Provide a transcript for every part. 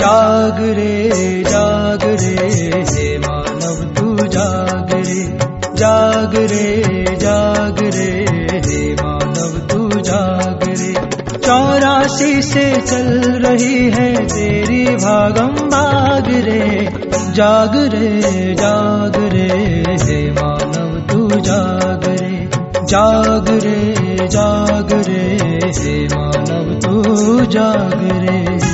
जाग रे जाग रे मानव तू जाग रे जाग रे। चौरासी से चल रही है तेरी भागम भाग रे। जाग रे जाग रे, हे मानव तू जाग रे। जाग रे जाग रे, हे मानव तू जाग रे।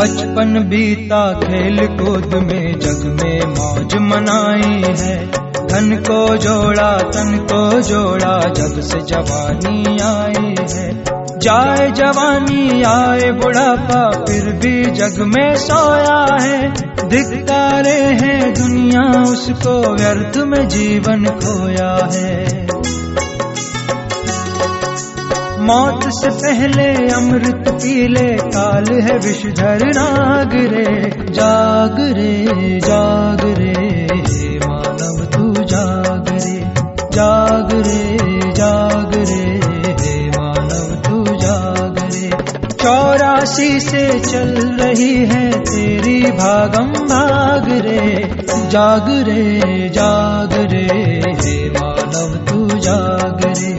बचपन बीता खेल कूद में, जग में मौज मनाई है। धन को जोड़ा, तन को जोड़ा जब से जवानी आई है। जाए जवानी, आए बुढ़ापा, फिर भी जग में सोया है। धिक्कारे हैं दुनिया, उसको व्यर्थ में जीवन खोया है। मौत से पहले अमृत पीले काल है विषधर नाग रे। जाग रे जाग रे मानव तू जाग रे। जाग रे जाग रे मानव तू जाग रे। चौरासी से चल रही है तेरी भागम भाग रे। जाग रे जाग रे मानव तू जाग रे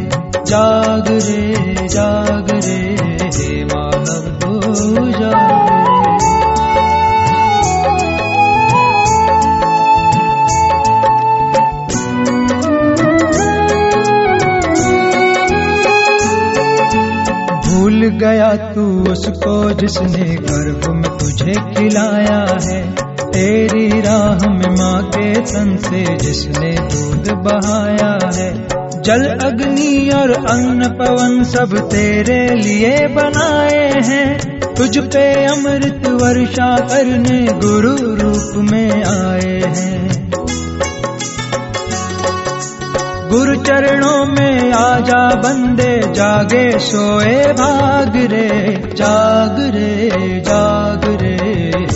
जाग रे जाग रे। हे मानव तू जाग भूल गया तू उसको जिसने गर्भ में तुझे खिलाया है। तेरी राह में माँ के तन से जिसने दूध बहाया है, जल, अग्नि और अन्न पवन सब तेरे लिए बनाए हैं। तुझ पे अमृत वर्षा करने गुरु रूप में आए हैं। गुरु चरणों में आजा बंदे, जागे, सोए, भाग रे, जाग रे जाग रे।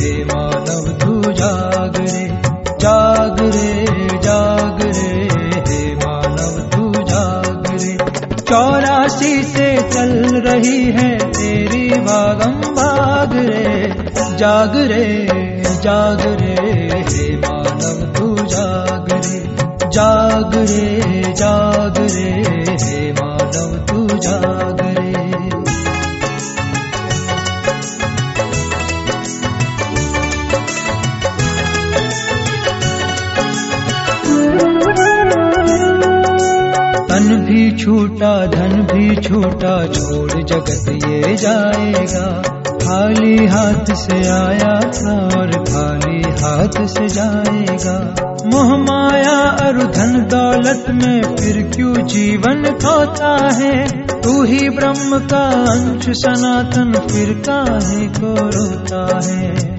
जाग रे जाग रे जाग रे, हे मानव तू जाग रे। चौरासी से चल रही है तेरी भागम भाग रे। जाग रे जाग रे, हे मानव तू जाग रे। जाग रे जाग रे, हे मानव तू जाग तन भी छूटा, धन भी छूटा, छोड़ जगत ये जाएगा। खाली हाथ से आया था और खाली हाथ से जाएगा। मोह माया और धन दौलत में फिर क्यों जीवन खोता है? तू ही ब्रह्म का अंश सनातन फिर काहे को रोता है?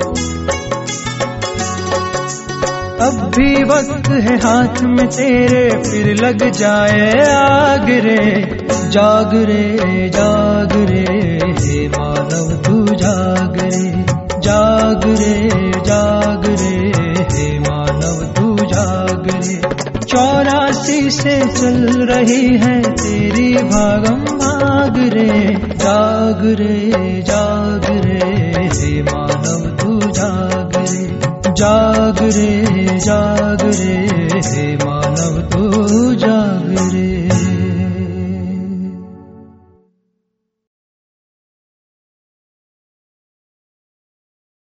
अब भी वक्त है हाथ में तेरे, फिर लग जाए आग रे। जाग रे जाग रे, हे मानव तू जाग रे। जाग रे जाग रे, हे मानव तू जाग रे। चौरासी से चल रही है तेरी भागम भाग रे। जाग रे जाग रे, हे मानव तू जाग रे। जाग रे जाग रे हे